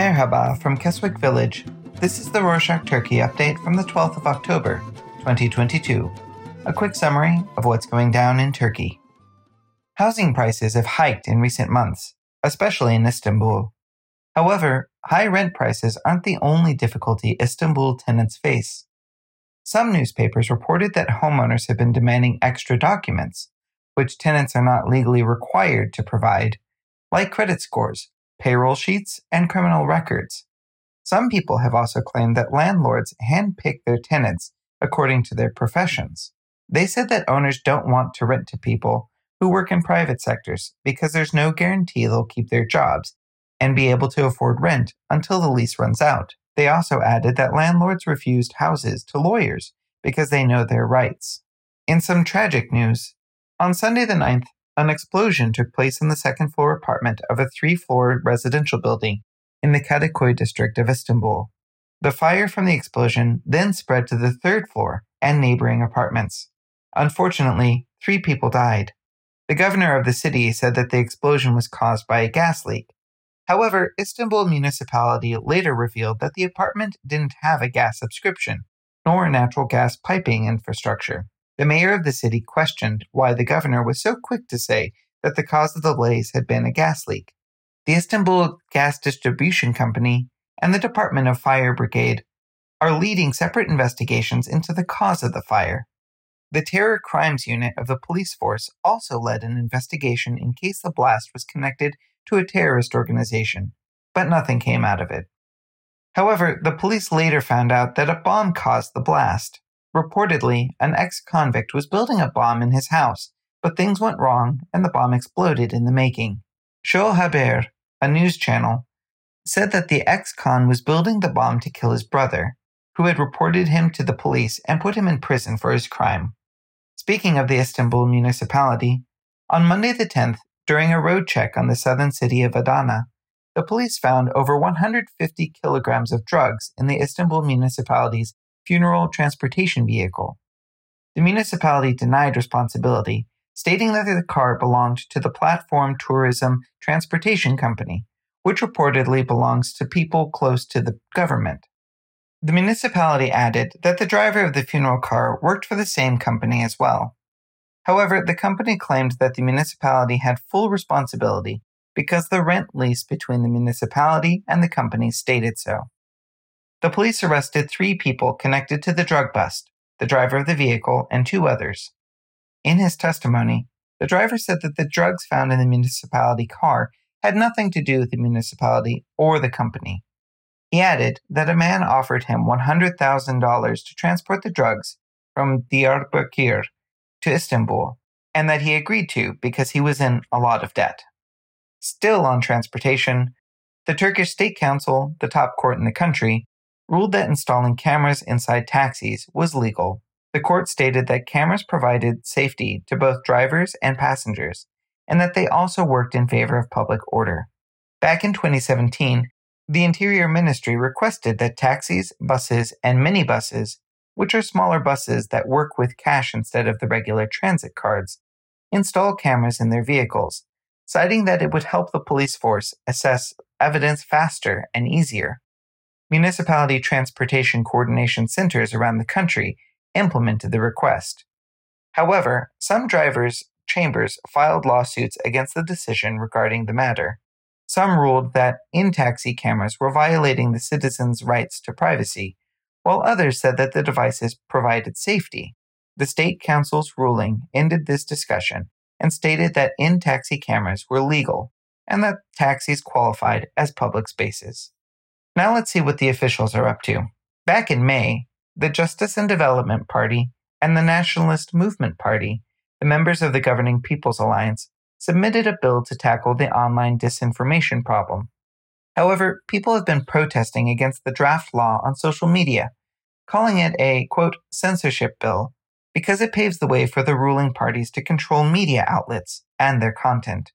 Merhaba from Keswick Village. This is the Rorshok Turkey update from the 12th of October, 2022. A quick summary of what's going down in Turkey. Housing prices have hiked in recent months, especially in Istanbul. However, high rent prices aren't the only difficulty Istanbul tenants face. Some newspapers reported that homeowners have been demanding extra documents, which tenants are not legally required to provide, like credit scores, payroll sheets, and criminal records. Some people have also claimed that landlords handpick their tenants according to their professions. They said that owners don't want to rent to people who work in private sectors because there's no guarantee they'll keep their jobs and be able to afford rent until the lease runs out. They also added that landlords refused houses to lawyers because they know their rights. In some tragic news, on Sunday the 9th, an explosion took place in the second floor apartment of a three floor residential building in the Kadıköy district of Istanbul. The fire from the explosion then spread to the third floor and neighboring apartments. Unfortunately, three people died. The governor of the city said that the explosion was caused by a gas leak. However, Istanbul municipality later revealed that the apartment didn't have a gas subscription, nor natural gas piping infrastructure. The mayor of the city questioned why the governor was so quick to say that the cause of the blaze had been a gas leak. The Istanbul Gas Distribution Company and the Department of Fire Brigade are leading separate investigations into the cause of the fire. The Terror Crimes Unit of the police force also led an investigation in case the blast was connected to a terrorist organization, but nothing came out of it. However, the police later found out that a bomb caused the blast. Reportedly, an ex convict was building a bomb in his house, but things went wrong and the bomb exploded in the making. Show Haber, a news channel, said that the ex con was building the bomb to kill his brother, who had reported him to the police and put him in prison for his crime. Speaking of the Istanbul municipality, on Monday the 10th, during a road check on the southern city of Adana, the police found over 150 kilograms of drugs in the Istanbul municipality's funeral transportation vehicle. The municipality denied responsibility, stating that the car belonged to the Platform Tourism Transportation Company, which reportedly belongs to people close to the government. The municipality added that the driver of the funeral car worked for the same company as well. However, the company claimed that the municipality had full responsibility because the rent lease between the municipality and the company stated so. The police arrested three people connected to the drug bust the driver of the vehicle and two others. In his testimony, the driver said that the drugs found in the municipality car had nothing to do with the municipality or the company. He added that a man offered him $100,000 to transport the drugs from Diyarbakir to Istanbul, and that he agreed to because he was in a lot of debt. Still on transportation, the Turkish State Council, the top court in the country, ruled that installing cameras inside taxis was legal. The court stated that cameras provided safety to both drivers and passengers, and that they also worked in favor of public order. Back in 2017, the Interior Ministry requested that taxis, buses, and minibuses, which are smaller buses that work with cash instead of the regular transit cards, install cameras in their vehicles, citing that it would help the police force assess evidence faster and easier municipality transportation coordination centers around the country implemented the request. However, some drivers' chambers filed lawsuits against the decision regarding the matter. Some ruled that in taxi cameras were violating the citizens' rights to privacy, while others said that the devices provided safety. The State Council's ruling ended this discussion and stated that in taxi cameras were legal and that taxis qualified as public spaces. Now let's see what the officials are up to. Back in May, the Justice and Development Party and the Nationalist Movement Party, the members of the governing People's Alliance, submitted a bill to tackle the online disinformation problem. However, people have been protesting against the draft law on social media, calling it a, quote, censorship bill because it paves the way for the ruling parties to control media outlets and their content.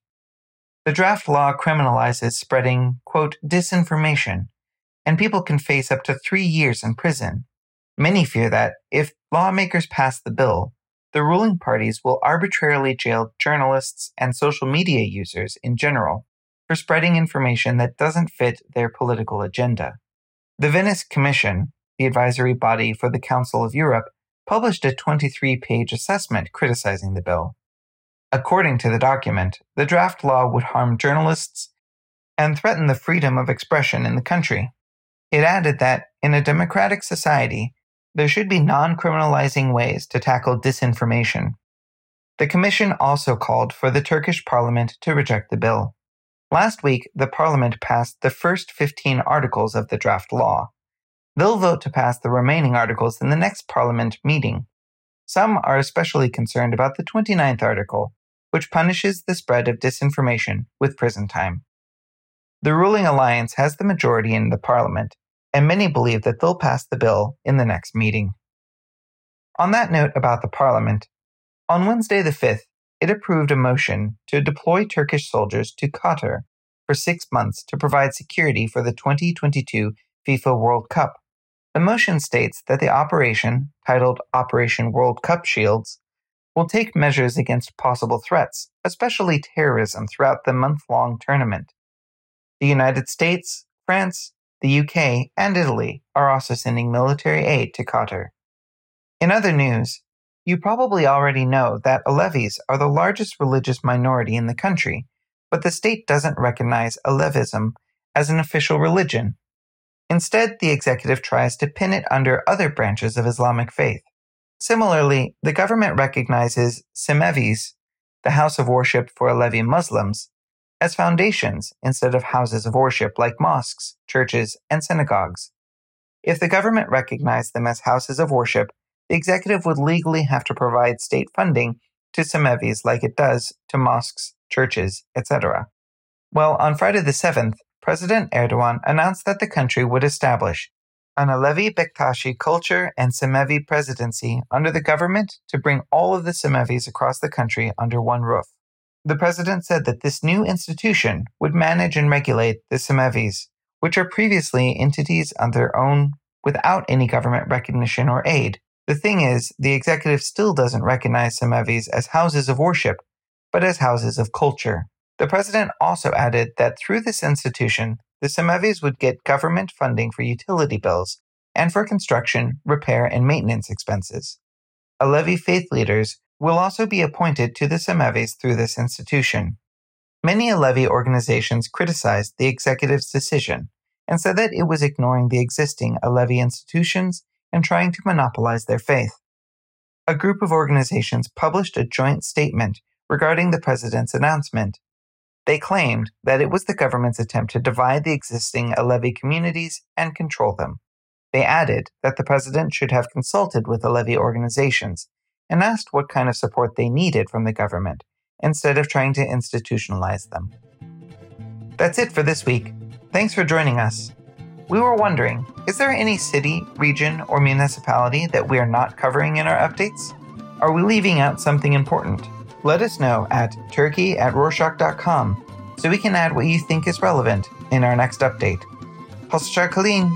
The draft law criminalizes spreading, quote, disinformation and people can face up to three years in prison. Many fear that, if lawmakers pass the bill, the ruling parties will arbitrarily jail journalists and social media users in general. for spreading information that doesn't fit their political agenda. The Venice Commission, the advisory body for the Council of Europe, published a 23 page assessment criticizing the bill. According to the document, the draft law would harm journalists and threaten the freedom of expression in the country. It added that, in a democratic society, there should be non criminalizing ways to tackle disinformation. The Commission also called for the Turkish parliament to reject the bill. Last week, the parliament passed the first 15 articles of the draft law. They'll vote to pass the remaining articles in the next parliament meeting. Some are especially concerned about the 29th article, which punishes the spread of disinformation with prison time. The ruling alliance has the majority in the parliament, and many believe that they'll pass the bill in the next meeting. On that note about the parliament, on Wednesday the 5th, it approved a motion to deploy Turkish soldiers to Qatar for six months to provide security for the 2022 FIFA World Cup. The motion states that the operation, titled Operation World Cup Shields, will take measures against possible threats, especially terrorism, throughout the month long tournament. The United States, France, the UK, and Italy are also sending military aid to Qatar. In other news, you probably already know that Alevis are the largest religious minority in the country, but the state doesn't recognize Alevism as an official religion Instead, the executive tries to pin it under other branches of Islamic faith. Similarly, the government recognizes Cemevis, the house of worship for Alevi Muslims, as foundations instead of houses of worship like mosques, churches, and synagogues. If the government recognized them as houses of worship, the executive would legally have to provide state funding to Cemevis like it does to mosques, churches, etc. Well, on Friday the 7th, President Erdogan announced that the country would establish an Alevi Bektashi culture and Cemevi presidency under the government to bring all of the Cemevis across the country under one roof. The president said that this new institution would manage and regulate the Cemevis, which are previously entities on their own without any government recognition or aid. The thing is, the executive still doesn't recognize Cemevis as houses of worship, but as houses of culture. The president also added that through this institution, the Cemevis would get government funding for utility bills and for construction, repair, and maintenance expenses. Alevi faith leaders will also be appointed to the Cemevis through this institution. Many Alevi organizations criticized the executive's decision and said that it was ignoring the existing Alevi institutions and trying to monopolize their faith. A group of organizations published a joint statement regarding the president's announcement they claimed that it was the government's attempt to divide the existing Alevi communities and control them. They added that the president should have consulted with Alevi organizations and asked what kind of support they needed from the government instead of trying to institutionalize them. That's it for this week. Thanks for joining us. We were wondering is there any city, region, or municipality that we are not covering in our updates? Are we leaving out something important? let us know at turkey at rorshok.com so we can add what you think is relevant in our next update. Hoşça kalın.